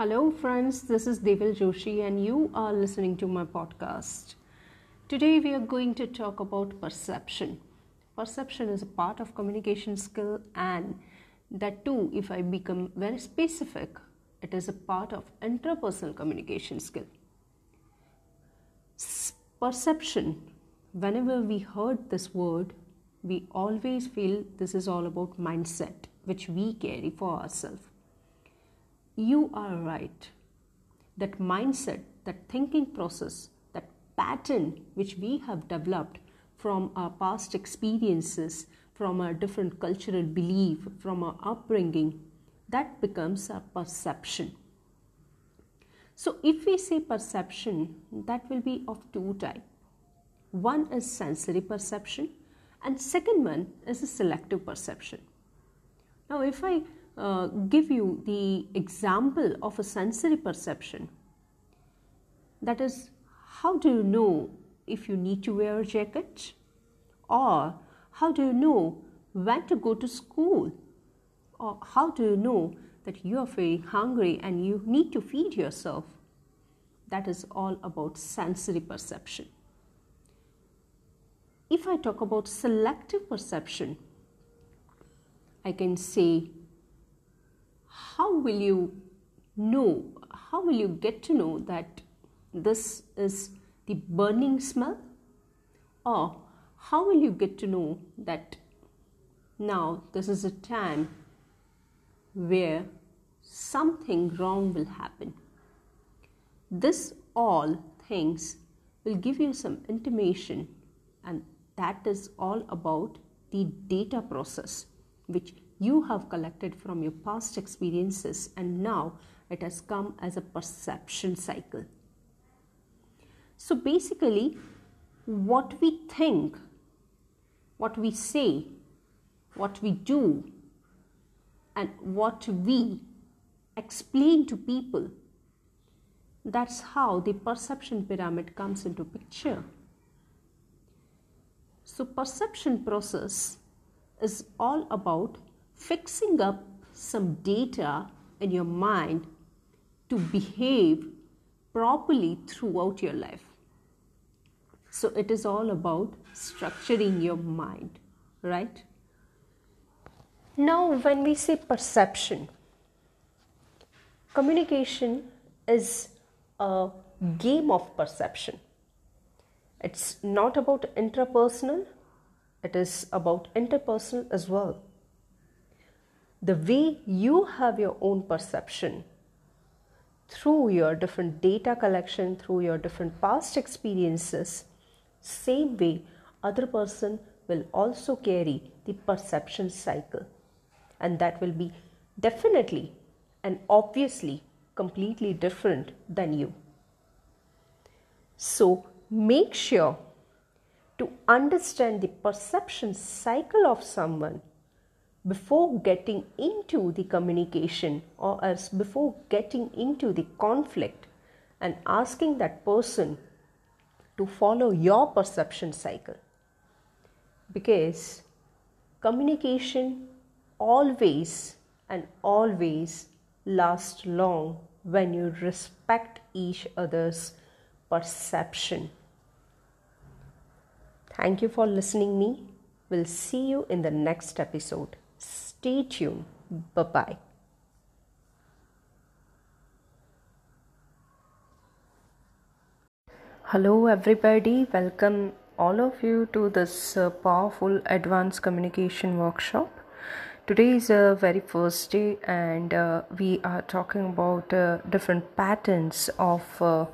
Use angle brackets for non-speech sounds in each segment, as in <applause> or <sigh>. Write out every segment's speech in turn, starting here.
Hello, friends. This is Devil Joshi, and you are listening to my podcast. Today, we are going to talk about perception. Perception is a part of communication skill, and that too, if I become very specific, it is a part of interpersonal communication skill. Perception, whenever we heard this word, we always feel this is all about mindset, which we carry for ourselves you are right. That mindset, that thinking process, that pattern which we have developed from our past experiences, from our different cultural belief, from our upbringing, that becomes a perception. So, if we say perception, that will be of two type. One is sensory perception, and second one is a selective perception. Now, if I uh, give you the example of a sensory perception. That is, how do you know if you need to wear a jacket? Or how do you know when to go to school? Or how do you know that you are very hungry and you need to feed yourself? That is all about sensory perception. If I talk about selective perception, I can say how will you know, how will you get to know that this is the burning smell? Or how will you get to know that now this is a time where something wrong will happen? This all things will give you some intimation, and that is all about the data process which you have collected from your past experiences and now it has come as a perception cycle. So basically, what we think, what we say, what we do, and what we explain to people, that's how the perception pyramid comes into picture. So perception process is all about fixing up some data in your mind to behave properly throughout your life. So it is all about structuring your mind, right? Now, when we say perception, communication is a game of perception. It's not about intrapersonal, it is about interpersonal as well the way you have your own perception through your different data collection through your different past experiences same way other person will also carry the perception cycle. And that will be definitely and obviously completely different than you. So make sure to understand the perception cycle of someone before getting into the communication or as before getting into the conflict and asking that person to follow your perception cycle. Because communication always and always lasts long when you respect each other's perception. Thank you for listening me. We'll see you in the next episode Stay tuned. Bye bye. Hello, everybody. Welcome all of you to this uh, powerful advanced communication workshop. Today is a very first day, and uh, we are talking about uh, different patterns of uh,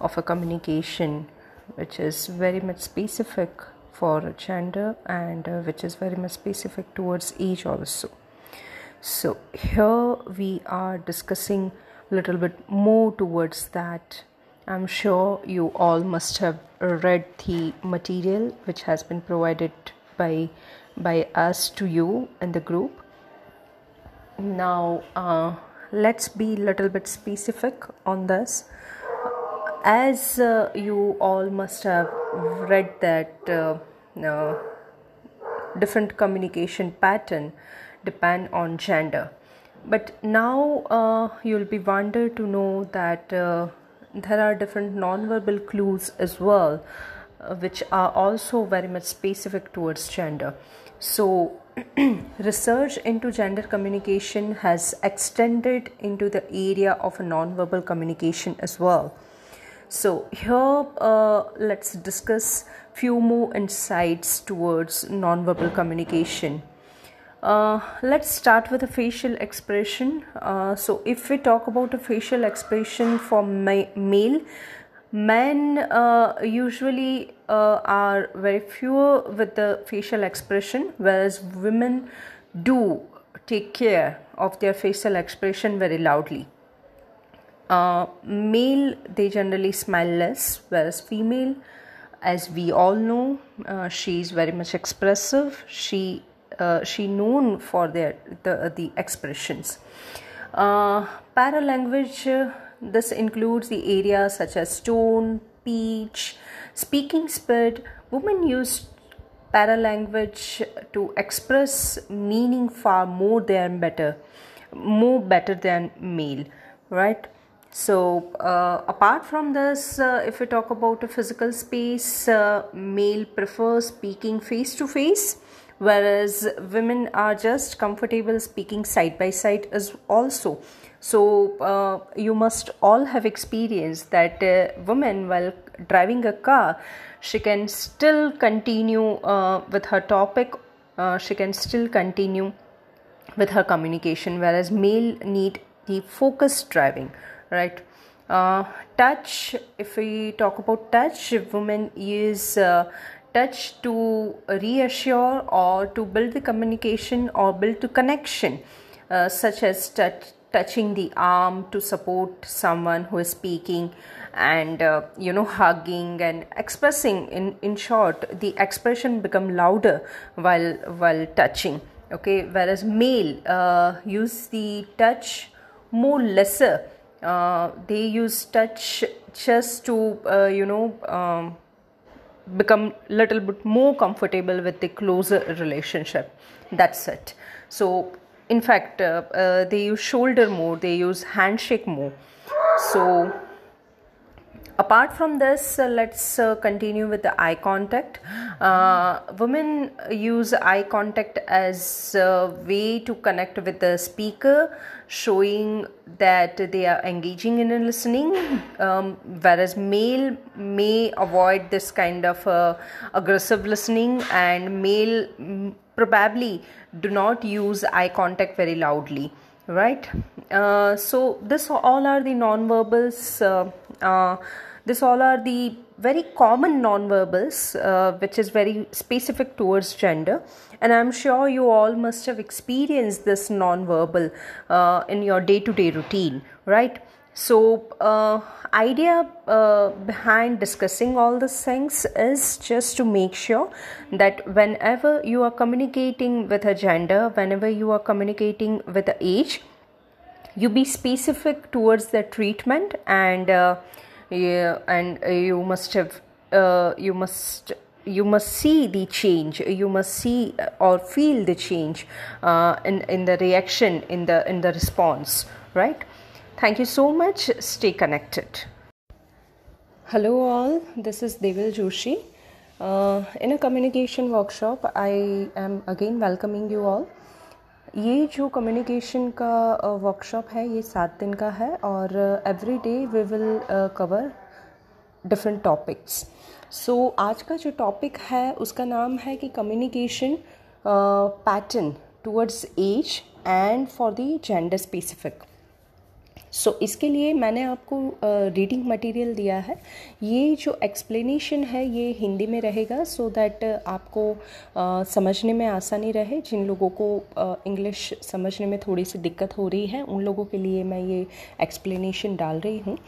of a communication, which is very much specific for gender and uh, which is very much specific towards age also. So here we are discussing a little bit more towards that. I'm sure you all must have read the material which has been provided by by us to you in the group. Now uh, let's be a little bit specific on this. As uh, you all must have read that uh, different communication pattern depend on gender. But now uh, you'll be wonder to know that uh, there are different non-verbal clues as well uh, which are also very much specific towards gender. So <clears throat> research into gender communication has extended into the area of non-verbal communication as well. So here uh, let's discuss few more insights towards nonverbal communication. Uh, let's start with a facial expression. Uh, so if we talk about a facial expression for ma- male men uh, usually uh, are very few with the facial expression whereas women do take care of their facial expression very loudly. Uh, male they generally smile less whereas female as we all know uh, she is very much expressive. She uh, she known for their the, the expressions. Uh, paralanguage uh, this includes the areas such as tone speech speaking speed women use paralanguage to express meaning far more than better more better than male right so, uh, apart from this, uh, if we talk about a physical space, uh, male prefers speaking face to face, whereas women are just comfortable speaking side by side as also. So, uh, you must all have experienced that uh, women, while driving a car, she can still continue uh, with her topic, she can still continue with her communication, whereas male need the focused driving right? Uh, touch if we talk about touch women use uh, touch to reassure or to build the communication or build the connection uh, such as touch, touching the arm to support someone who is speaking and uh, you know hugging and expressing in in short the expression become louder while while touching okay? Whereas male uh, use the touch more lesser they use touch just to uh, you know um, become little bit more comfortable with the closer relationship. That's it. So in fact uh, uh they use shoulder more they use handshake more. So apart from this uh, let's uh, continue with the eye contact. Uh, women use eye contact as a way to connect with the speaker showing that they are engaging in listening um, whereas male may avoid this kind of uh, aggressive listening and male mm, probably do not use eye contact very loudly right uh, so this all are the non-verbals uh, uh this all are the very common nonverbals, uh, which is very specific towards gender. And I'm sure you all must have experienced this nonverbal uh, in your day to day routine, right? So, uh, idea uh, behind discussing all these things is just to make sure that whenever you are communicating with a gender, whenever you are communicating with the age, you be specific towards the treatment and uh, yeah, and you must have uh, you must you must see the change you must see or feel the change uh, in in the reaction in the in the response right thank you so much stay connected hello all this is devil joshi uh, in a communication workshop i am again welcoming you all ये जो communication का workshop है ये सात दिन का है और every day we will cover different topics so आज का जो टॉपिक है उसका नाम है कि communication pattern towards age and for the gender specific so so, इसके लिए मैंने आपको रीडिंग uh, मटेरियल दिया है। ये जो एक्सप्लेनेशन है ये हिंदी में रहेगा सो so दैट आपको uh, समझने में आसानी रहे। जिन लोगों को इंग्लिश uh, समझने में थोड़ी सी दिक्कत हो रही है उन लोगों के लिए मैं ये एक्सप्लेनेशन डाल रही हूँ।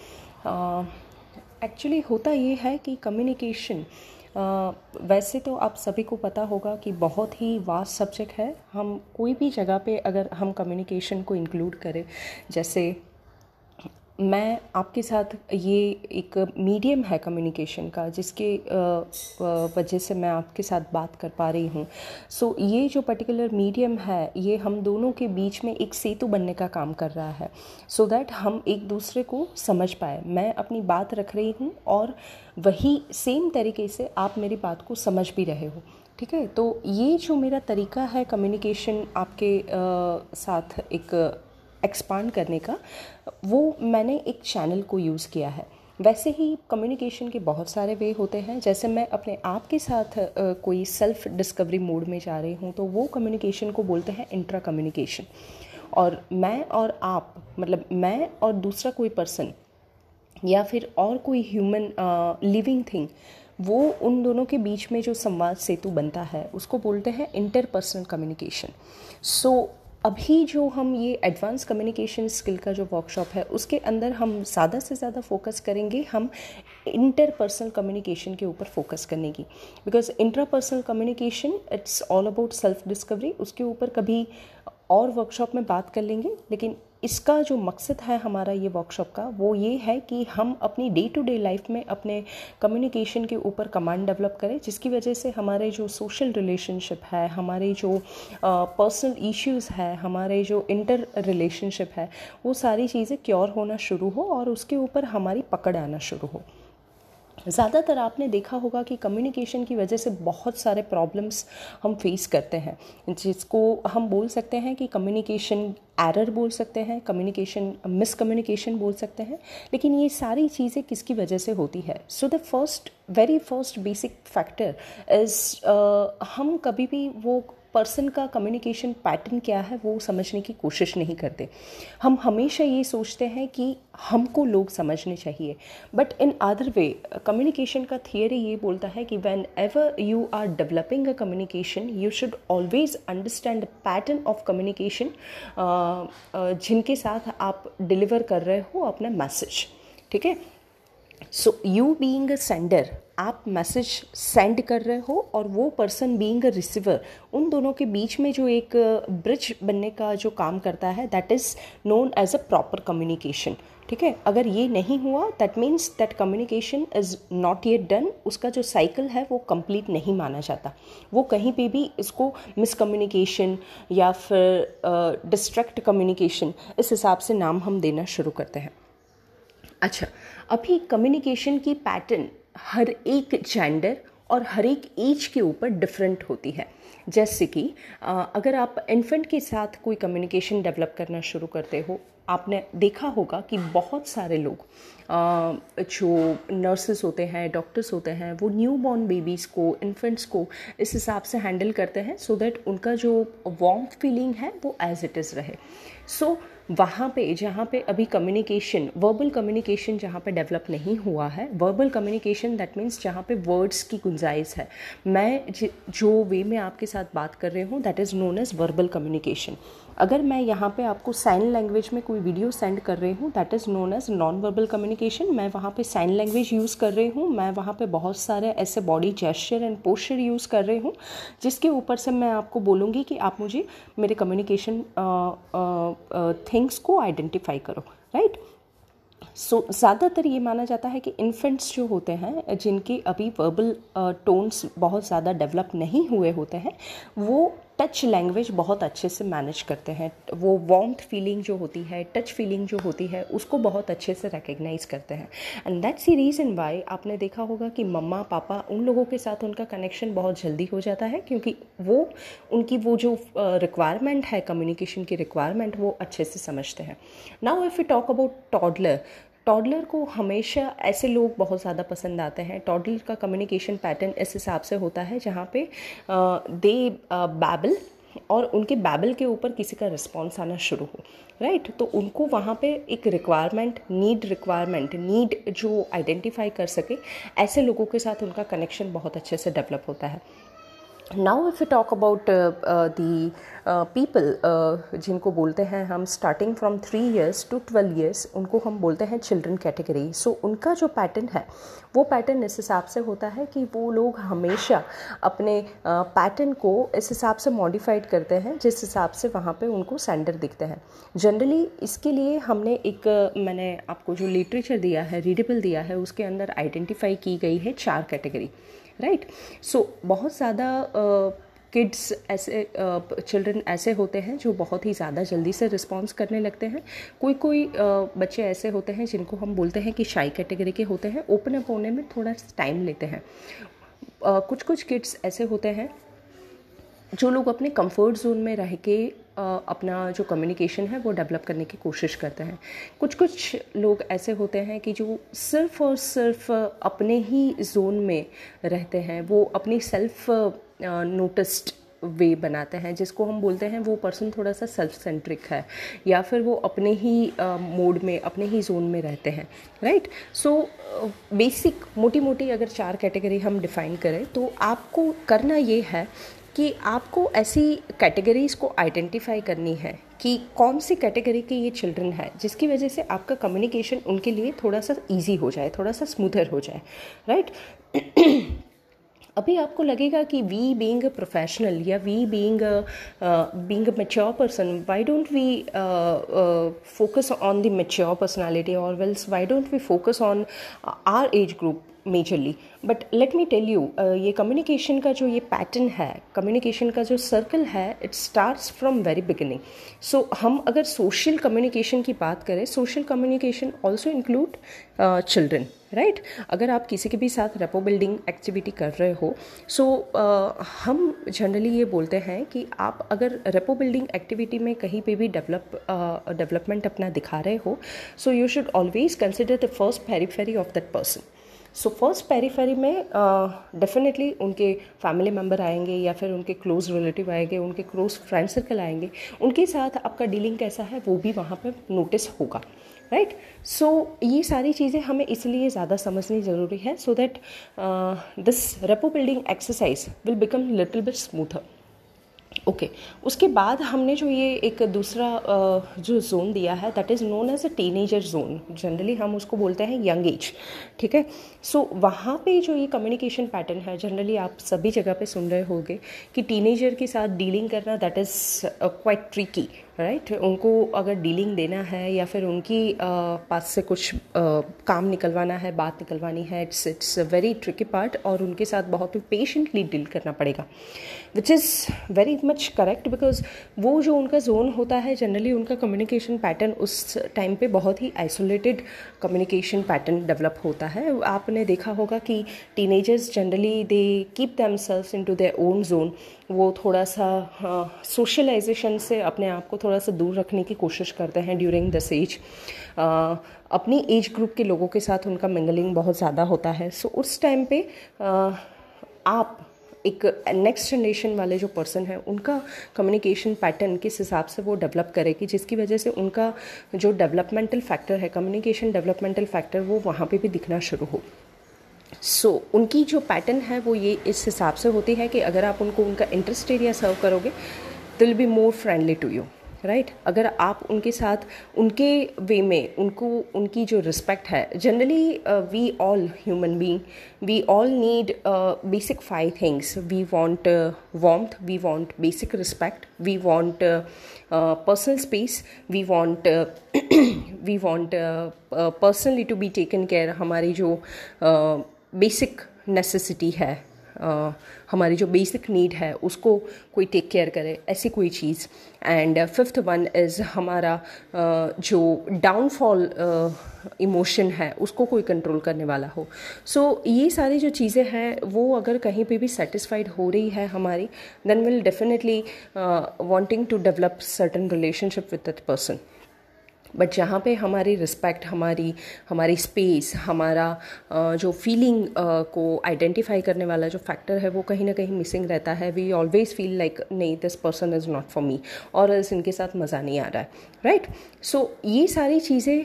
एक्चुअली uh, होता ये है कि कम्युनिकेशन Uh, वैसे तो आप सभी को पता होगा कि बहुत ही वास्ट सब्जेक्ट है। हम कोई भी जगह पे अगर हम कम्युनिकेशन को इंक्लूड करें जैसे मैं आपके साथ ये एक मीडियम है कम्युनिकेशन का जिसके वजह से मैं आपके साथ बात कर पा रही हूँ। सो so, ये जो पर्टिकुलर मीडियम है ये हम दोनों के बीच में एक सेतु बनने का काम कर रहा है। सो so दैट हम एक दूसरे को समझ पाए। मैं अपनी बात रख रही हूँ और वही सेम तरीके से आप मेरी बात को समझ भी रहे हो। ठीक है? तो ये जो मेरा तरीका है कम्युनिकेशन आपके आ, साथ एक एक्सपांड करने का, वो मैंने एक चैनल को यूज़ किया है। वैसे ही कम्युनिकेशन के बहुत सारे वे होते हैं। जैसे मैं अपने आप के साथ कोई सेल्फ डिस्कवरी मोड में जा रही हूँ तो वो कम्युनिकेशन को बोलते हैं इंट्रा कम्युनिकेशन और मैं और आप मतलब मैं और दूसरा कोई पर्सन या फिर और कोई ह्यूमन लिविंग थिंग वो उन दोनों के बीच में जो संवाद सेतु बनता है, उसको बोलते हैं इंटरपर्सनल कम्युनिकेशन सो अभी जो हम ये एडवांस कम्युनिकेशन स्किल का जो वर्कशॉप है, उसके अंदर हम ज़्यादा से ज़्यादा फोकस करेंगे हम इंटरपर्सनल कम्युनिकेशन के ऊपर फोकस करने की। Because interpersonal communication it's all about self discovery उसके ऊपर कभी और वर्कशॉप में बात कर लेंगे, लेकिन इसका जो मकसद है हमारा ये वर्कशॉप का वो ये है कि हम अपनी डे टू डे लाइफ में अपने कम्युनिकेशन के ऊपर कमांड डेवलप करें जिसकी वजह से हमारे जो सोशल रिलेशनशिप है हमारे जो पर्सनल uh, इश्यूज़ है हमारे जो इंटर रिलेशनशिप है वो सारी चीज़ें क्योर होना शुरू हो और उसके ऊपर हमारी पकड़ आना शुरू हो। ज़्यादातर आपने देखा होगा कि कम्युनिकेशन की वजह से बहुत सारे प्रॉब्लम्स हम फेस करते हैं, जिसको हम बोल सकते हैं कि कम्युनिकेशन एरर बोल सकते हैं कम्युनिकेशन मिसकम्युनिकेशन बोल सकते हैं, लेकिन ये सारी चीज़ें किसकी वजह से होती है? So the first very first basic factor is हम कभी भी वो पर्सन का कम्युनिकेशन पैटर्न क्या है, वो समझने की कोशिश नहीं करते। हम हमेशा ये सोचते हैं कि हमको लोग समझने चाहिए। But in other way communication का थियरी ये बोलता है कि whenever you are developing a communication you should always understand pattern of communication जिनके साथ आप डिलीवर कर रहे हो अपना मैसेज ठीक है? So you being a sender आप मैसेज सेंड कर रहे हो और वो पर्सन बीइंग अ रिसीवर उन दोनों के बीच में जो एक ब्रिज बनने का जो काम करता है that is known as a proper communication ठीक है? अगर ये नहीं हुआ that means that communication is not yet done उसका जो साइकिल है वो कंप्लीट नहीं माना जाता। वो कहीं पे भी इसको मिसकम्युनिकेशन या फिर डिस्ट्रैक्ट uh, कम्युनिकेशन इस हिसाब से नाम हम देना शुरू करते हैं। अच्छा अभी कम्युनिकेशन की पैटर्न हर एक जेंडर और हर एक एज के ऊपर डिफरेंट होती है। जैसे कि अगर आप इन्फेंट के साथ कोई कम्युनिकेशन डेवलप करना शुरू करते हो आपने देखा होगा कि बहुत सारे लोग जो नर्सेस होते हैं डॉक्टर्स होते हैं वो न्यू बॉर्न बेबीज़ को इन्फेंट्स को इस हिसाब से हैंडल करते हैं सो so दैट उनका जो वार्म फीलिंग है वो एज इट इज़ रहे। सो so, वहाँ पे, जहाँ पे अभी कम्युनिकेशन वर्बल कम्युनिकेशन जहाँ पे डेवलप नहीं हुआ है। वर्बल कम्युनिकेशन दैट मीन्स जहाँ पे वर्ड्स की गुंजाइश है। मैं जो वे में आपके साथ बात कर रही हूँ that is known as verbal communication अगर मैं यहाँ पे आपको साइन लैंग्वेज में कोई वीडियो सेंड कर रही हूँ that is known as non verbal communication मैं वहाँ पे साइन लैंग्वेज यूज़ कर रही हूँ मैं वहाँ पे बहुत सारे ऐसे body gesture and posture use कर रही हूँ जिसके ऊपर से मैं आपको बोलूँगी कि आप मुझे मेरे कम्युनिकेशन थिंग्स को आइडेंटिफाई करो राइट right? सो so, ज़्यादातर ये माना जाता है कि इन्फेंट्स जो होते हैं जिनके अभी वर्बल टोन्स बहुत ज़्यादा डेवलप नहीं हुए होते हैं वो टच लैंग्वेज बहुत अच्छे से मैनेज करते हैं। वो वार्म्थ फीलिंग जो होती है टच फीलिंग जो होती है, उसको बहुत अच्छे से रिकग्नाइज करते हैं। And that's the reason why आपने देखा होगा कि मम्मा, पापा उन लोगों के साथ उनका कनेक्शन बहुत जल्दी हो जाता है, क्योंकि वो, उनकी वो जो रिक्वायरमेंट है कम्युनिकेशन की रिक्वायरमेंट वो अच्छे से समझते हैं। Now if you talk about toddler toddler को हमेशा ऐसे लोग बहुत ज़्यादा पसंद आते हैं टॉडलर का कम्युनिकेशन पैटर्न इस हिसाब से होता है, जहाँ पे दे बैबल और उनके बैबल के ऊपर किसी का रिस्पॉन्स आना शुरू हो राइट right? तो उनको वहाँ पे एक रिक्वायरमेंट नीड रिक्वायरमेंट नीड जो आइडेंटिफाई कर सके, ऐसे लोगों के साथ उनका कनेक्शन बहुत अच्छे से डेवलप होता है now if you talk about the people जिनको बोलते हैं हम starting from three years to twelve years उनको हम बोलते हैं चिल्ड्रन कैटेगरी सो उनका जो पैटर्न है वो पैटर्न इस हिसाब से होता है कि वो लोग हमेशा अपने पैटर्न uh, को इस हिसाब से मॉडिफाइड करते हैं जिस हिसाब से वहाँ पे उनको सेंडर दिखते हैं. जनरली इसके लिए हमने एक मैंने आपको जो लिटरेचर दिया है रीडेबल दिया है उसके अंदर आइडेंटिफाई की गई है चार कैटेगरी राइट सो बहुत ज़्यादा किड्स ऐसे चिल्ड्रन ऐसे होते हैं जो बहुत ही ज़्यादा जल्दी से रिस्पॉन्स करने लगते हैं। कोई कोई बच्चे ऐसे होते हैं जिनको हम बोलते हैं कि शाई कैटेगरी के होते हैं। ओपन अप होने में थोड़ा टाइम लेते हैं। कुछ कुछ किड्स ऐसे होते हैं जो लोग अपने कंफर्ट जोन में रह के अपना जो कम्युनिकेशन है, वो डेवलप करने की कोशिश करते हैं। कुछ कुछ लोग ऐसे होते हैं कि जो सिर्फ़ और सिर्फ़ अपने ही जोन में रहते हैं, वो अपनी सेल्फ नोटिस्ड वे बनाते हैं, जिसको हम बोलते हैं, वो पर्सन थोड़ा सा सेल्फ सेंट्रिक है, या फिर वो अपने ही मोड में, अपने ही जोन में रहते हैं राइट सो बेसिक मोटी मोटी अगर चार कैटेगरी हम डिफाइन करें तो आपको करना ये है कि आपको ऐसी कैटेगरीज को आइडेंटिफाई करनी है कि कौन सी कैटेगरी के ये चिल्ड्रन है, जिसकी वजह से आपका कम्युनिकेशन उनके लिए थोड़ा सा इजी हो जाए, थोड़ा सा स्मूथर हो जाए राइट <clears throat> अभी आपको लगेगा कि वी बीइंग अ प्रोफेशनल या we being a mature person why don't we focus on the mature personality और else why don't we focus on our age group majorly but let me tell you ये communication का जो ये pattern है communication का जो circle है it starts from very beginning so हम अगर सोशल कम्युनिकेशन की बात करें social communication also include children right अगर आप किसी के भी साथ रेपो बिल्डिंग एक्टिविटी कर रहे हो सो so, uh, हम जनरली ये बोलते हैं कि आप अगर रेपो बिल्डिंग एक्टिविटी में कहीं पे भी डेवलप डेवलपमेंट uh, अपना दिखा रहे हो so you should always consider the first periphery of that person so first periphery में डेफिनेटली uh, उनके फैमिली मेंबर आएँगे या फिर उनके क्लोज रिलेटिव आएँगे उनके क्लोज फ्रेंड सर्कल आएँगे उनके साथ आपका डीलिंग कैसा है वो भी वहाँ पर नोटिस होगा राइट right? सो so, ये सारी चीज़ें हमें इसलिए ज़्यादा समझनी ज़रूरी है so that this rapport building exercise will become little bit smoother okay okay. उसके बाद हमने जो ये एक दूसरा जो जोन दिया है that is known as a teenager zone generally हम उसको बोलते हैं यंग एज ठीक है? सो so, वहाँ पे जो ये कम्युनिकेशन पैटर्न है जनरली आप सभी जगह पे सुन रहे होंगे कि टीनेजर के साथ डीलिंग करना that is quite tricky right उनको अगर डीलिंग देना है या फिर उनकी पास से कुछ काम निकलवाना है, बात निकलवानी है it's it's a very tricky part और उनके साथ बहुत ही पेशेंटली डील करना पड़ेगा। Which is very much correct because वो जो उनका जोन होता है जनरली उनका कम्युनिकेशन पैटर्न उस टाइम पे बहुत ही आइसोलेटेड कम्युनिकेशन पैटर्न डेवलप होता है। आपने देखा होगा कि teenagers generally they keep themselves into their own zone वो थोड़ा सा सोशलाइजेशन से अपने आप को थोड़ा सा दूर रखने की कोशिश करते हैं ड्यूरिंग दिस एज अपनी एज ग्रुप के लोगों के साथ उनका मिंगलिंग बहुत ज़्यादा होता है. सो so, उस टाइम पे uh, आप एक नेक्स्ट जनरेशन वाले जो पर्सन है उनका कम्युनिकेशन पैटर्न किस हिसाब से वो डेवलप करेगी जिसकी वजह से उनका जो डेवलपमेंटल फैक्टर है कम्युनिकेशन डेवलपमेंटल फैक्टर वो वहाँ पे भी दिखना शुरू हो। सो so, उनकी जो पैटर्न है वो ये इस हिसाब से होती है कि अगर आप उनको उनका इंटरेस्ट एरिया सर्व करोगे they'll be more friendly to you right अगर आप उनके साथ उनके वे में उनको उनकी जो रिस्पेक्ट है generally we all human being we all need basic five things we want warmth we want basic respect we want personal space we want we want personally to be taken care हमारी जो basic uh, necessity है हमारी जो basic need है उसको कोई take care करे ऐसी कोई चीज़। एंड फिफ्थ वन इज़ हमारा जो डाउनफॉल इमोशन है उसको कोई कंट्रोल करने वाला हो। सो so, ये सारी जो चीज़ें हैं वो अगर कहीं पे भी सेटिस्फाइड हो रही है हमारी then will definitely wanting to develop certain relationship with that person but जहाँ पे हमारी रिस्पेक्ट हमारी हमारी स्पेस हमारा जो फीलिंग को आइडेंटिफाई करने वाला जो फैक्टर है वो कहीं ना कहीं मिसिंग रहता है। वी ऑलवेज फील लाइक नहीं this person is not for me और इनके साथ मज़ा नहीं आ रहा है राइट right? सो so, ये सारी चीज़ें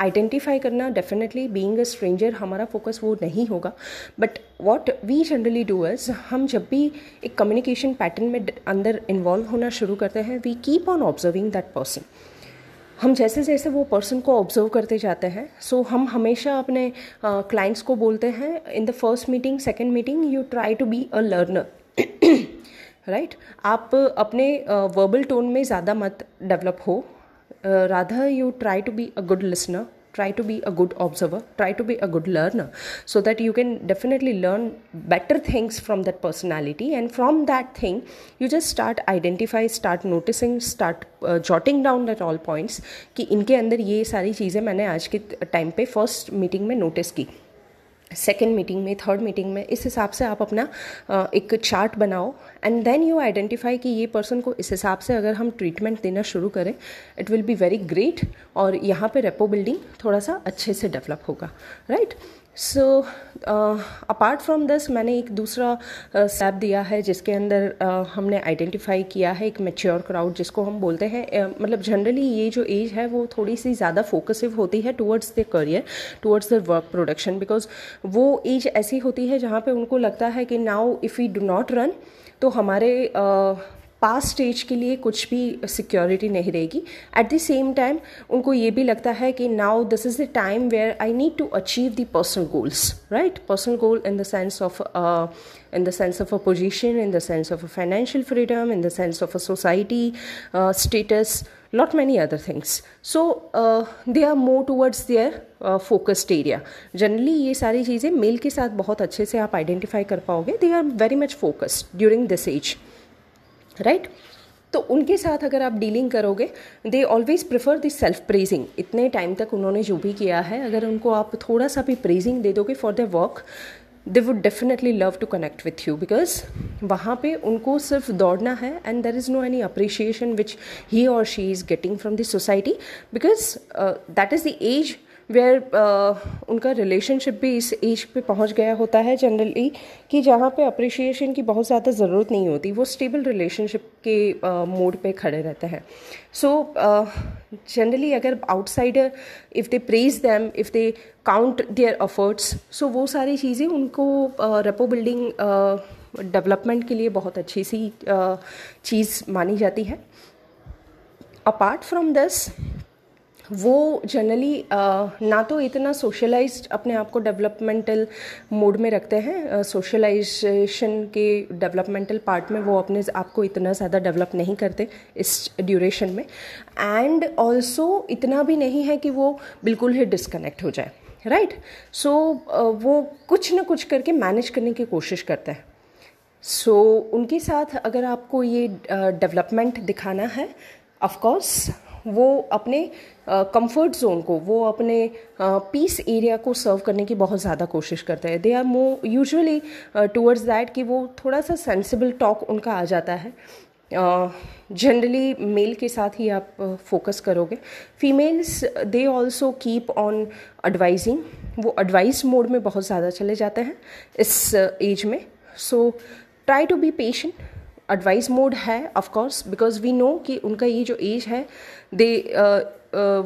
आइडेंटिफाई करना डेफिनेटली बीइंग अ स्ट्रेंजर हमारा फोकस वो नहीं होगा। But what we generally do is हम जब भी एक कम्युनिकेशन पैटर्न में अंदर इन्वॉल्व होना शुरू करते हैं we keep on observing that person हम जैसे जैसे वो पर्सन को ऑब्ज़र्व करते जाते हैं सो so हम हमेशा अपने क्लाइंट्स uh, को बोलते हैं in the first meeting second meeting you try to be a learner right आप अपने वर्बल uh, टोन में ज़्यादा मत डेवलप हो। Rather you try to be a good listener. try to be a good observer try to be a good learner so that you can definitely learn better things from that personality and from that thing you just start identify start noticing start uh, jotting down at all points कि इनके अंदर ये सारी चीज़ें मैंने आज के time पे फर्स्ट मीटिंग में नोटिस की सेकेंड मीटिंग में थर्ड मीटिंग में, इस हिसाब से आप अपना एक चार्ट बनाओ एंड देन यू आइडेंटिफाई कि ये पर्सन को इस हिसाब से अगर हम ट्रीटमेंट देना शुरू करें it will be very great और यहाँ पे रेपो बिल्डिंग थोड़ा सा अच्छे से डेवलप होगा right right? So apart from this मैंने एक दूसरा स्टेप uh, दिया है जिसके अंदर uh, हमने आइडेंटिफाई किया है एक मेच्योर क्राउड जिसको हम बोलते हैं uh, मतलब जनरली ये जो एज है वो थोड़ी सी ज़्यादा फोकसिव होती है towards the career towards the work production because वो एज ऐसी होती है जहाँ पे उनको लगता है कि now if you do not run तो हमारे uh, पास स्टेज के लिए कुछ भी सिक्योरिटी नहीं रहेगी। एट द सेम टाइम उनको ये भी लगता है कि now this is the time where I need to achieve the personal goals right personal goal in the sense of in the sense of a position in the sense of a financial freedom in the sense of a society status lot many other things so they are more towards their focused area generally ये सारी चीज़ें mail के साथ बहुत अच्छे से आप identify कर पाओगे। They are very much focused during this age right? तो उनके साथ अगर आप डीलिंग करोगे they always prefer the self praising इतने टाइम तक उन्होंने जो भी किया है, अगर उनको आप थोड़ा सा भी प्रेजिंग दे दोगे for the work they would definitely love to connect with you because वहाँ पे उनको सिर्फ़ दौड़ना है and there is no any appreciation which he और she is getting from the society because that is the age where uh, उनका relationship भी इस एज पे पहुँच गया होता है जनरली कि जहाँ पे अप्रिशिएशन की बहुत ज़्यादा ज़रूरत नहीं होती वो स्टेबल रिलेशनशिप के मोड uh, पे खड़े रहते हैं। सो जनरली अगर outsider if they praise them if they count their efforts so वो सारी चीज़ें उनको रेपो बिल्डिंग डेवलपमेंट के लिए बहुत अच्छी सी uh, चीज़ मानी जाती है। अपार्ट फ्रॉम दिस वो जनरली ना तो इतना सोशलाइज्ड अपने आप को डेवलपमेंटल मोड में रखते हैं सोशलाइजेशन के डेवलपमेंटल पार्ट में वो अपने आप को इतना ज़्यादा डेवलप नहीं करते इस ड्यूरेशन में एंड ऑल्सो इतना भी नहीं है कि वो बिल्कुल ही डिस्कनेक्ट हो जाए राइट right? सो so, वो कुछ ना कुछ करके मैनेज करने की कोशिश करते हैं सो so, उनके साथ अगर आपको ये डेवलपमेंट दिखाना है ऑफकोर्स वो अपने कंफर्ट जोन को वो अपने पीस एरिया को सर्व करने की बहुत ज़्यादा कोशिश करते हैं। They are more usually towards that कि वो थोड़ा सा सेंसिबल टॉक उनका आ जाता है। जनरली uh, मेल के साथ ही आप फोकस uh, करोगे। Females they also keep on advising वो एडवाइस मोड में बहुत ज़्यादा चले जाते हैं इस एज uh, में। So try to be patient advice mode है of course because we know कि उनका ये जो एज है they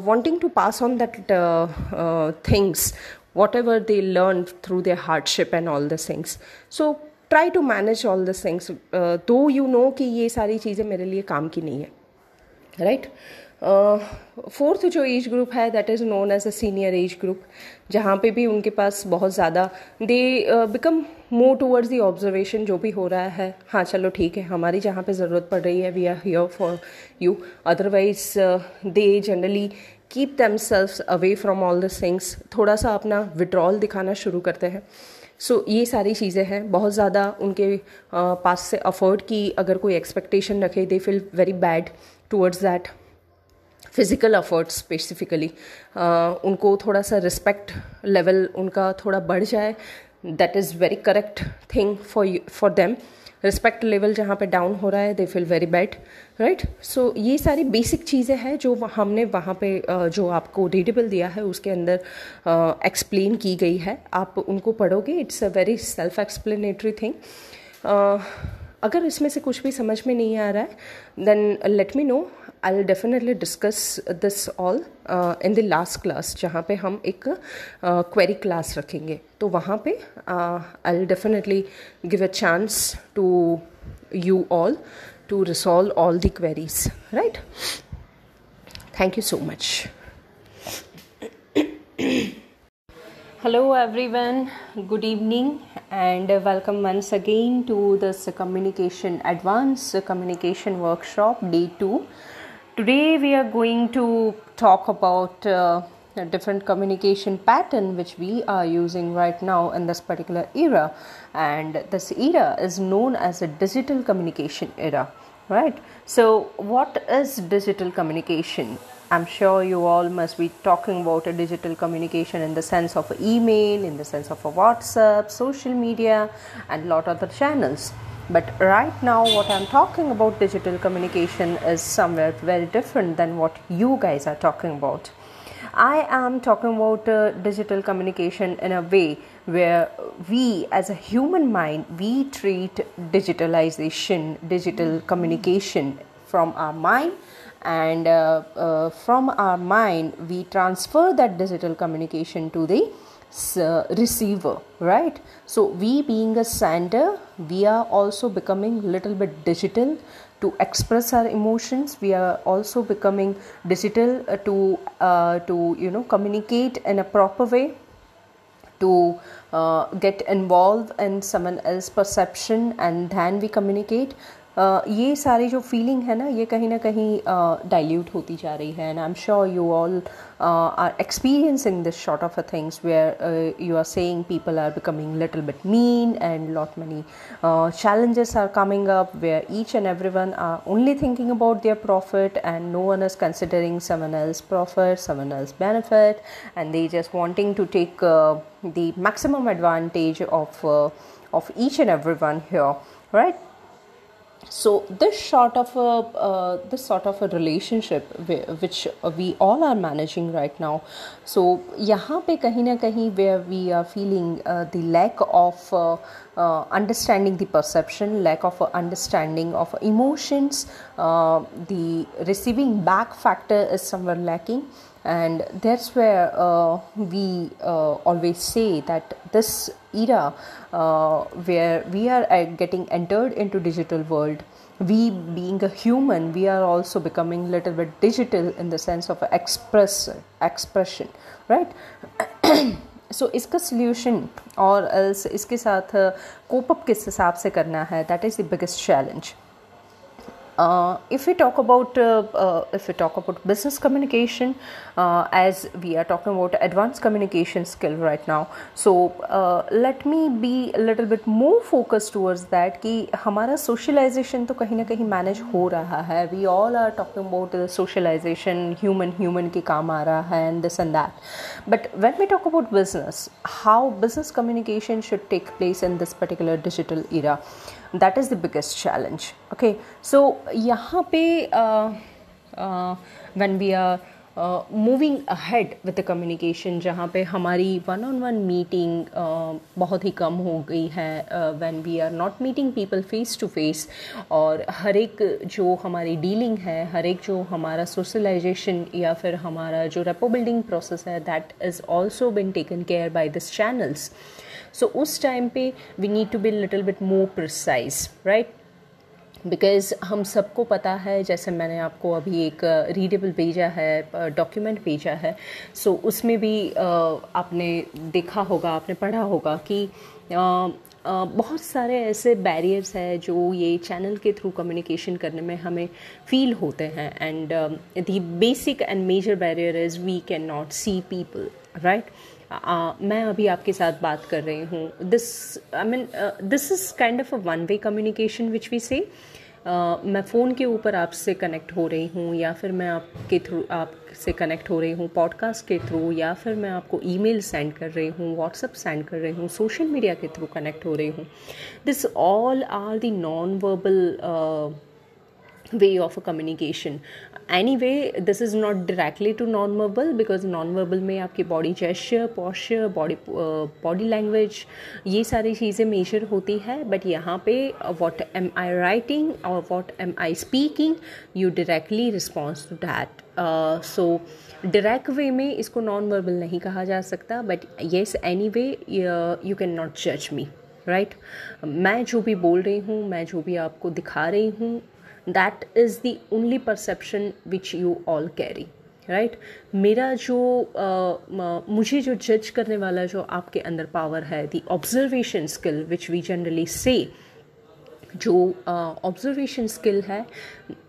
wanting to pass on that things whatever they learn through their hardship and all the things so try to manage all the things though you know कि ये सारी चीज़ें मेरे लिए काम की नहीं है राइट right? फोर्थ जो एज ग्रुप है that is known as a senior age group जहाँ पे भी उनके पास बहुत ज़्यादा they become more towards the observation जो भी हो रहा है। हाँ चलो ठीक है हमारी जहाँ पे ज़रूरत पड़ रही है we are here for you otherwise they generally keep themselves away from all the things थोड़ा सा अपना विड्रॉल दिखाना शुरू करते हैं। सो so, ये सारी चीज़ें हैं। बहुत ज़्यादा उनके पास से अफोर्ड की अगर कोई एक्सपेक्टेशन रखे they feel very bad towards that physical efforts specifically उनको थोड़ा सा रिस्पेक्ट लेवल उनका थोड़ा बढ़ जाए that is very correct thing for for them respect level जहाँ पे डाउन हो रहा है they feel very bad right so ये सारी बेसिक चीज़ें हैं जो हमने वहाँ पे uh, जो आपको रीडेबल दिया है उसके अंदर एक्सप्लेन uh, की गई है। आप उनको पढ़ोगे it's a very self explanatory thing अगर इसमें से कुछ भी समझ में नहीं आ रहा है then let me know I definitely discuss this all in the last class जहाँ पे हम एक क्वेरी क्लास रखेंगे। तो वहाँ पे I definitely give a chance to you all to resolve all the queries right thank you so much hello everyone good evening and welcome once again to this communication advance communication workshop day two Today, we are going to talk about uh, a different communication pattern which we are using right now in this particular era, and this era is known as a digital communication era. Right. So, what is digital communication? I'm sure you all must be talking about a digital communication in the sense of email, in the sense of a WhatsApp, social media, and lot of other channels. But right now, what I'm talking about digital communication is somewhere very different than what you guys are talking about. I am talking about uh, digital communication in a way where we, as a human mind, we treat digitalization, digital communication from our mind and uh, uh, from our mind we transfer that digital communication to the receiver right? So we being a sender we are also becoming little bit digital to express our emotions. We are also becoming digital uh, to uh, to you know communicate in a proper way to uh, get involved in someone else's perception and then we communicate ये सारी जो feeling है ना, ये कहीं ना कहीं dilute होती जा रही है. And I am sure you all are experiencing this sort of a things we are you are saying people are becoming little bit mean and lot many challenges are coming up we are each and everyone are only thinking about their profit and no one is considering someone else profit someone else benefit and they just wanting to take the maximum advantage of of each and everyone here right so this sort of a uh, this sort of a relationship which we all are managing right now so यहाँ पे कहीं ना कहीं where we are feeling uh, the lack of uh, uh, understanding the perception lack of understanding of emotions uh, the receiving back factor is somewhere lacking and that's where uh, we uh, always say that this era uh, where we are uh, getting entered into digital world we being a human we are also becoming little bit digital in the sense of express expression right so so, <clears throat> इसका solution और इसके साथ cope up किस हिसाब से करना है that is the biggest challenge uh, if we talk about uh, uh, if we talk about business communication uh, as we are talking about advanced communication skill right now so uh, let me be a little bit more focused towards that कि हमारा socialization तो कहीं ना कहीं manage हो रहा है we all are talking about the socialization human human के काम आ रहा है and this and that but when we talk about business how business communication should take place in this particular digital era That is the biggest challenge okay so यहाँ पे uh, uh, are moving ahead with the communication जहाँ पे हमारी one on one meeting बहुत ही कम हो गई है when we are not meeting people face to face और हर एक जो हमारी डीलिंग है हर एक जो हमारा सोशलाइजेशन या फिर हमारा जो रेपो बिल्डिंग प्रोसेस है that is also been taken care by this channels so उस टाइम पे we need to be little bit more precise right because हम सबको पता है जैसे मैंने आपको अभी एक रीडेबल भेजा है डॉक्यूमेंट भेजा है सो so, उसमें भी आपने देखा होगा आपने पढ़ा होगा कि बहुत सारे ऐसे बैरियर्स हैं जो ये चैनल के थ्रू कम्युनिकेशन करने में हमें फील होते हैं and the basic and major barrier is we can not see people right मैं अभी आपके साथ बात कर रही हूँ। This I mean this is kind of a one way communication which we say मैं फ़ोन के ऊपर आपसे कनेक्ट हो रही हूँ, या फिर मैं आपके थ्रू आपसे कनेक्ट हो रही हूँ पॉडकास्ट के थ्रू या फिर मैं आपको ईमेल सेंड कर रही हूँ व्हाट्सअप सेंड कर रही हूँ सोशल मीडिया के थ्रू कनेक्ट हो रही हूँ। This all are the non verbal way of a communication anyway this is not directly to non verbal because non verbal में आपकी body gesture posture body body language ये सारी चीज़ें major होती है। बट यहाँ पे वॉट एम आई राइटिंग और what am I speaking you directly response to that so direct way में इसको नॉन वर्बल नहीं कहा जा सकता। But yes anyway you can not जज मी राइट मैं जो भी बोल रही हूँ, मैं जो भी आपको दिखा रही हूँ that is the only perception which you all carry right right? मेरा जो uh, मुझे जो जज करने वाला जो आपके अंदर पावर है the observation skill which we generally से जो ऑब्जर्वेशन uh, स्किल है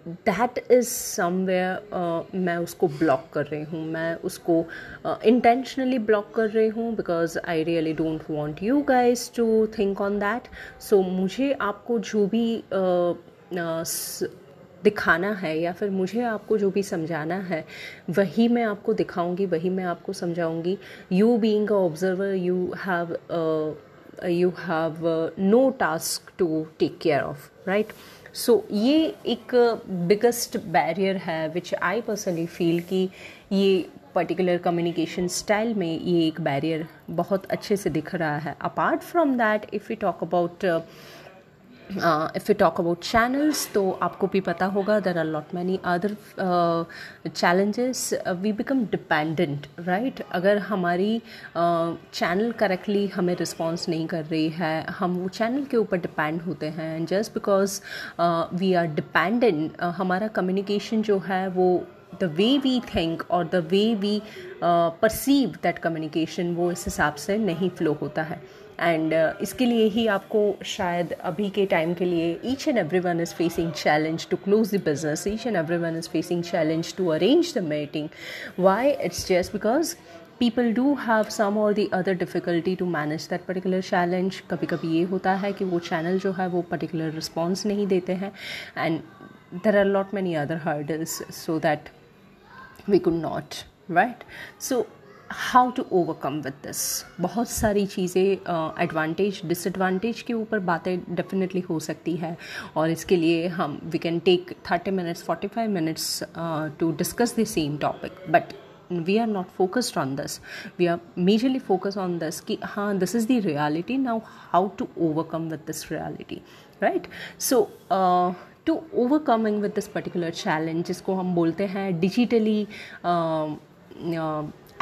दैट इज़ समवेयर मैं उसको ब्लॉक कर रही हूँ मैं उसको इंटेंशनली uh, ब्लॉक कर रही हूँ because I really don't want you guys to think on that so मुझे आपको जो भी uh, दिखाना है या फिर मुझे आपको जो भी समझाना है, वही मैं आपको दिखाऊँगी, वही मैं आपको समझाऊँगी। You being a observer you have you have no task to take care of right so ये एक बिगेस्ट बैरियर है विच आई पर्सनली फील कि ये पर्टिकुलर कम्युनिकेशन स्टाइल में ये एक बैरियर बहुत अच्छे से दिख रहा है। Apart from that if you talk about if you talk about channels तो आपको भी पता होगा there are lot many other challenges we become dependent right अगर हमारी चैनल uh, करेक्टली हमें रिस्पॉन्स नहीं कर रही है हम वो चैनल के ऊपर डिपेंड होते हैं. And just because we are dependent हमारा कम्युनिकेशन जो है वो द वे वी थिंक और the way we perceive that communication वो इस हिसाब से नहीं फ्लो होता है. एंड uh, इसके लिए ही आपको शायद अभी के टाइम के लिए each and every one is facing challenge to close the business each and every one is facing challenge to arrange the meeting why it's just because people do have some or the other difficulty to manage that particular challenge कभी कभी ये होता है कि वो channel जो है वो पर्टिकुलर रिस्पॉन्स नहीं देते हैं. And there are lot many other hurdles so that we could not right so how to overcome with this बहुत सारी चीज़ें एडवांटेज डिसएडवांटेज के ऊपर बातें डेफिनेटली हो सकती है। और इसके लिए हम we can take thirty minutes forty five minutes to discuss the same topic but we are not focused on this we are majorly focus on this कि हाँ this is the reality now how to overcome with this reality right so to overcoming with this particular challenge जिसको हम बोलते हैं digitally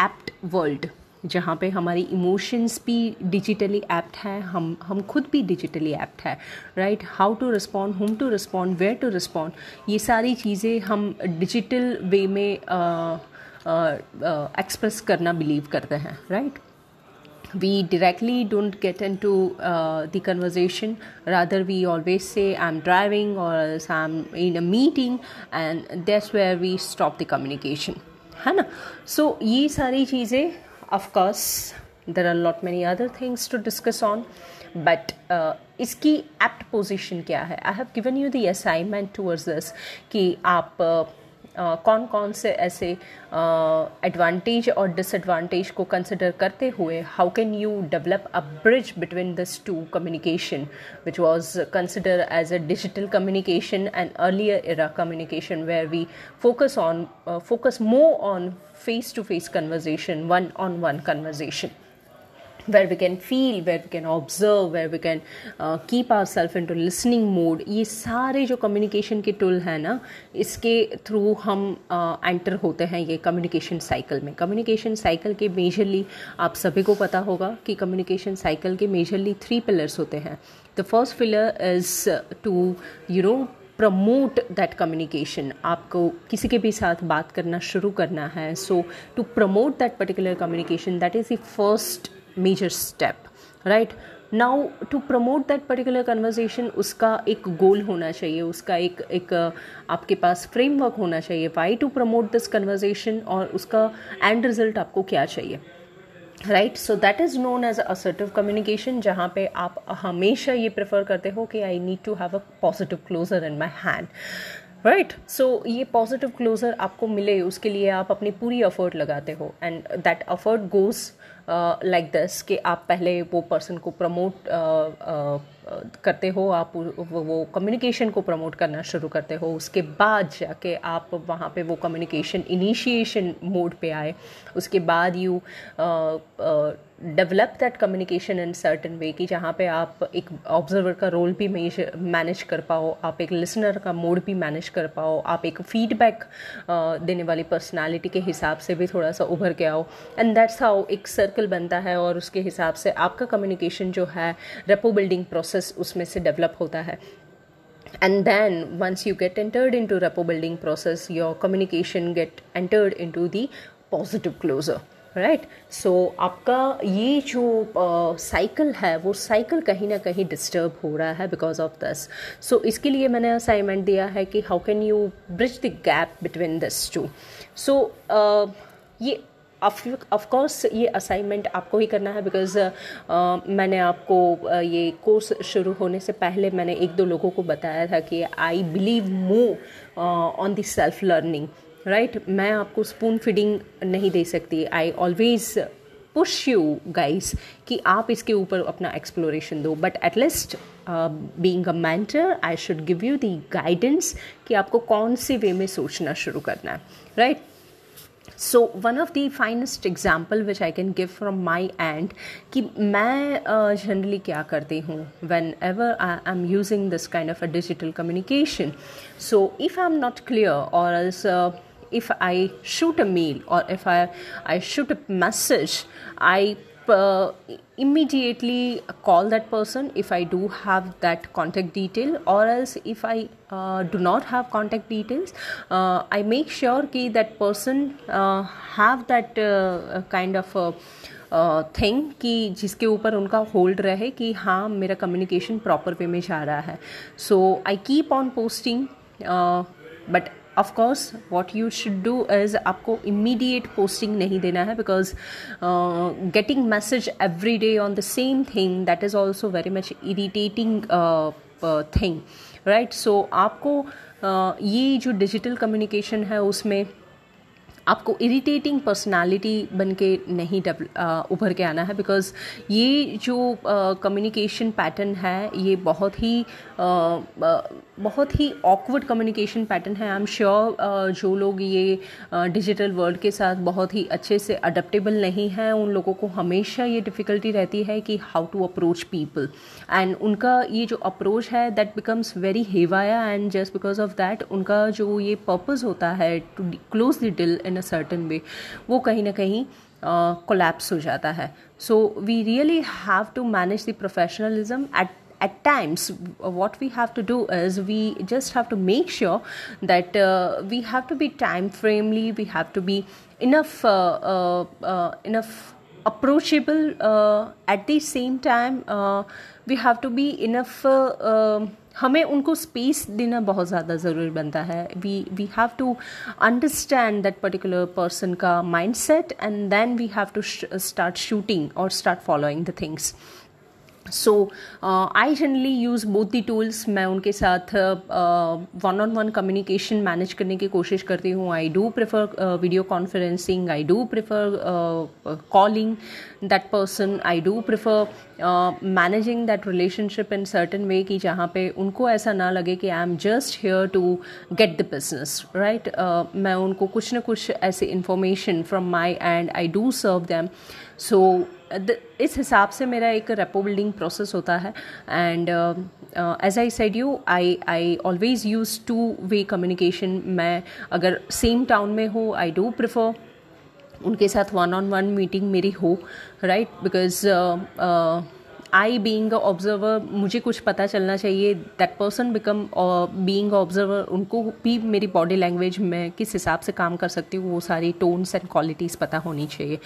apt world जहाँ पे हमारी emotions भी डिजिटली एप्ट हैं हम हम खुद भी डिजिटली एप्ट है right how to respond whom to respond where to respond ये सारी चीज़ें हम डिजिटल वे में एक्सप्रेस करना बिलीव करते हैं right right? we directly don't get into uh, the conversation rather we always say i'm driving or i'm in a meeting and that's where we stop the communication है ना? So so, ये सारी चीज़ें of course there are not many other things to discuss on but इसकी apt position क्या है? I have given you the assignment towards this कि आप uh, कौन कौन से ऐसे एडवांटेज और डिसएडवांटेज को कंसिडर करते हुए how can you develop a bridge between this two communication which was consider as a digital communication and earlier communication where we focus on uh, focus more on face to face conversation one on one conversation? Where we can feel where we can observe where we can uh, keep ourselves into listening mode. ये सारे जो communication के tool हैं ना इसके through हम enter uh, होते हैं ये कम्युनिकेशन साइकिल में। कम्युनिकेशन साइकिल के मेजरली आप सभी को पता होगा कि कम्युनिकेशन साइकिल के मेजरली थ्री पिलर्स होते हैं। The first pillar is to you know promote that communication आपको किसी के भी साथ बात करना शुरू करना है। So to promote that particular communication that is the first major step right now to promote that particular conversation उसका एक गोल होना चाहिए, उसका एक एक आपके पास फ्रेमवर्क होना चाहिए why to promote this conversation और उसका एंड रिज़ल्ट आपको क्या चाहिए right so that is known as assertive communication जहाँ पे आप हमेशा ये प्रेफर करते हो कि I need to have a positive closure in my hand right so ये पॉजिटिव क्लोजर आपको मिले, उसके लिए आप अपनी पूरी अफर्ट लगाते हो and that effort goes like this कि आप पहले वो पर्सन को प्रमोट करते हो, आप वो कम्युनिकेशन को प्रमोट करना शुरू करते हो, उसके बाद जाके आप वहाँ पे वो कम्युनिकेशन इनिशिएशन मोड पे आए। उसके बाद you develop that communication in certain way कि जहाँ पे आप एक ऑब्जर्वर का रोल भी मैनेज कर पाओ, आप एक लिसनर का मोड भी मैनेज कर पाओ, आप एक फीडबैक देने वाली पर्सनालिटी के हिसाब से भी थोड़ा सा उभर के आओ। एंड दैट्स हाउ एक सर्कल बनता है और उसके हिसाब से आपका कम्युनिकेशन जो है रेपो बिल्डिंग प्रोसेस प्रोसेस उसमें से डेवलप होता है. And then once you get entered into rapport building process your communication get entered into the positive closure right so आपका ये जो साइकिल uh, है वो साइकिल कहीं ना कहीं डिस्टर्ब हो रहा है बिकॉज़ ऑफ़ दिस सो इसके लिए मैंने असाइनमेंट दिया है कि how can you bridge the gap between this two so ये ऑफकोर्स ये असाइनमेंट आपको ही करना है बिकॉज़ uh, मैंने आपको uh, ये कोर्स शुरू होने से पहले मैंने एक दो लोगों को बताया था कि I believe move on the self learning right मैं आपको स्पून फीडिंग नहीं दे सकती. I always push you guys कि आप इसके ऊपर अपना एक्सप्लोरेशन दो. But at least being a mentor I should give you the guidance कि आपको कौन से वे में सोचना शुरू करना है right so one of the finest example which I can give from my end कि मैं जनरली uh, क्या करती हूँ? Whenever I am using this kind of a digital communication so if I am not clear or else if I shoot a mail or if I, I shoot a message, I uh, immediately call that person if I do have that contact detail, or else if I uh, do not have contact details, uh, I make sure कि that person uh, have that uh, kind of thing कि जिसके ऊपर उनका hold रहे कि हाँ मेरा communication proper way में जा रहा है so I keep on posting but of course what you should do is आपको इमीडिएट पोस्टिंग नहीं देना है because getting message every day on the same thing that is also very much irritating thing right so आपको uh, ये जो digital communication है उसमें आपको इरिटेटिंग पर्सनालिटी बन के नहीं उभर के आना है बिकॉज़ ये जो कम्युनिकेशन uh, पैटर्न है ये बहुत ही बहुत ही ऑकवर्ड कम्युनिकेशन पैटर्न है। आई एम श्योर जो लोग ये डिजिटल uh, वर्ल्ड के साथ बहुत ही अच्छे से अडेप्टेबल नहीं हैं उन लोगों को हमेशा ये डिफ़िकल्टी रहती है कि how to approach people and उनका ये जो अप्रोच है that becomes very haywire and just because of that उनका जो ये पर्पज़ होता है to close the deal in a certain way वो कहीं ना कहीं कोलैप्स uh, हो जाता है। So we really have to manage the professionalism at at times what we have to do is we just have to make sure that uh, we have to be time framely we have to be enough uh, uh, uh enough approachable at the same time we have to be enough हमें उनको space देना बहुत ज़्यादा ज़रूरी बनता है we we have to understand that particular person का mindset and then we have to start shooting और start following the things so I generally use both the tools मैं उनके साथ one on one communication manage करने की कोशिश करती हूँ। I do prefer video conferencing I do prefer calling that person I do prefer managing that relationship in certain way कि जहाँ पे उनको ऐसा ना लगे कि I am just here to get the business right मैं उनको कुछ ना कुछ ऐसे information from my and I do serve them so इस हिसाब से मेरा एक रेपो बिल्डिंग प्रोसेस होता है। And as I said you I I always use two way communication मैं अगर सेम टाउन में हो आई डू प्रिफर उनके साथ वन ऑन वन मीटिंग मेरी हो right because I being observer मुझे कुछ पता चलना चाहिए। That person become being observer उनको भी मेरी बॉडी लैंग्वेज में किस हिसाब से काम कर सकती हूँ, वो सारी टोन्स एंड क्वालिटीज़ पता होनी चाहिए।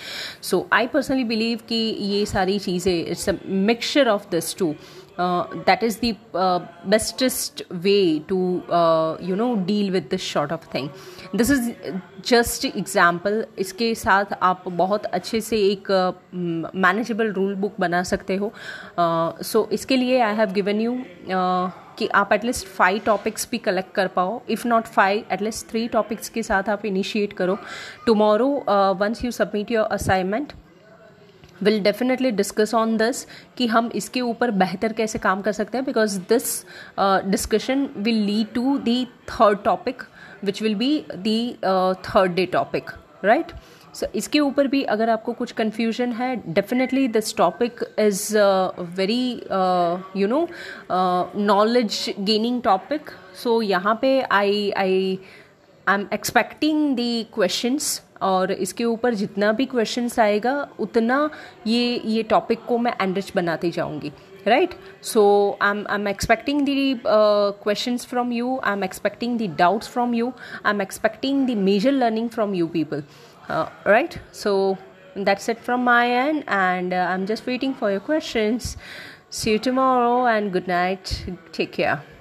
सो आई पर्सनली बिलीव कि ये सारी चीज़ें it's a mixture of this two that is the uh, bestest way to uh, you know deal with this sort of thing. This is just example. इसके साथ आप बहुत अच्छे से एक मैनेजेबल रूल बुक बना सकते हो। सो uh, इसके लिए आई हैव गिवन यू कि आप एटलीस्ट फाइव टॉपिक्स भी कलेक्ट कर पाओ। If not five at least three topics के साथ आप इनिशिएट करो। Tomorrow once you submit your assignment will definitely discuss on this कि हम इसके ऊपर बेहतर कैसे काम कर सकते हैं because this discussion will lead to the third topic which will be the third day topic right so इसके ऊपर भी अगर आपको कुछ कन्फ्यूज़न है definitely this topic is very you know knowledge gaining topic so यहाँ पे I I I am expecting the questions और इसके ऊपर जितना भी क्वेश्चन आएगा, उतना ये ये टॉपिक को मैं एनरिच बनाती जाऊँगी right so I am I am expecting the question from you I am expecting the doubts from you I am expecting the major learning from you people right so that's it from my end and I am just waiting for your question see you tomorrow and good night take care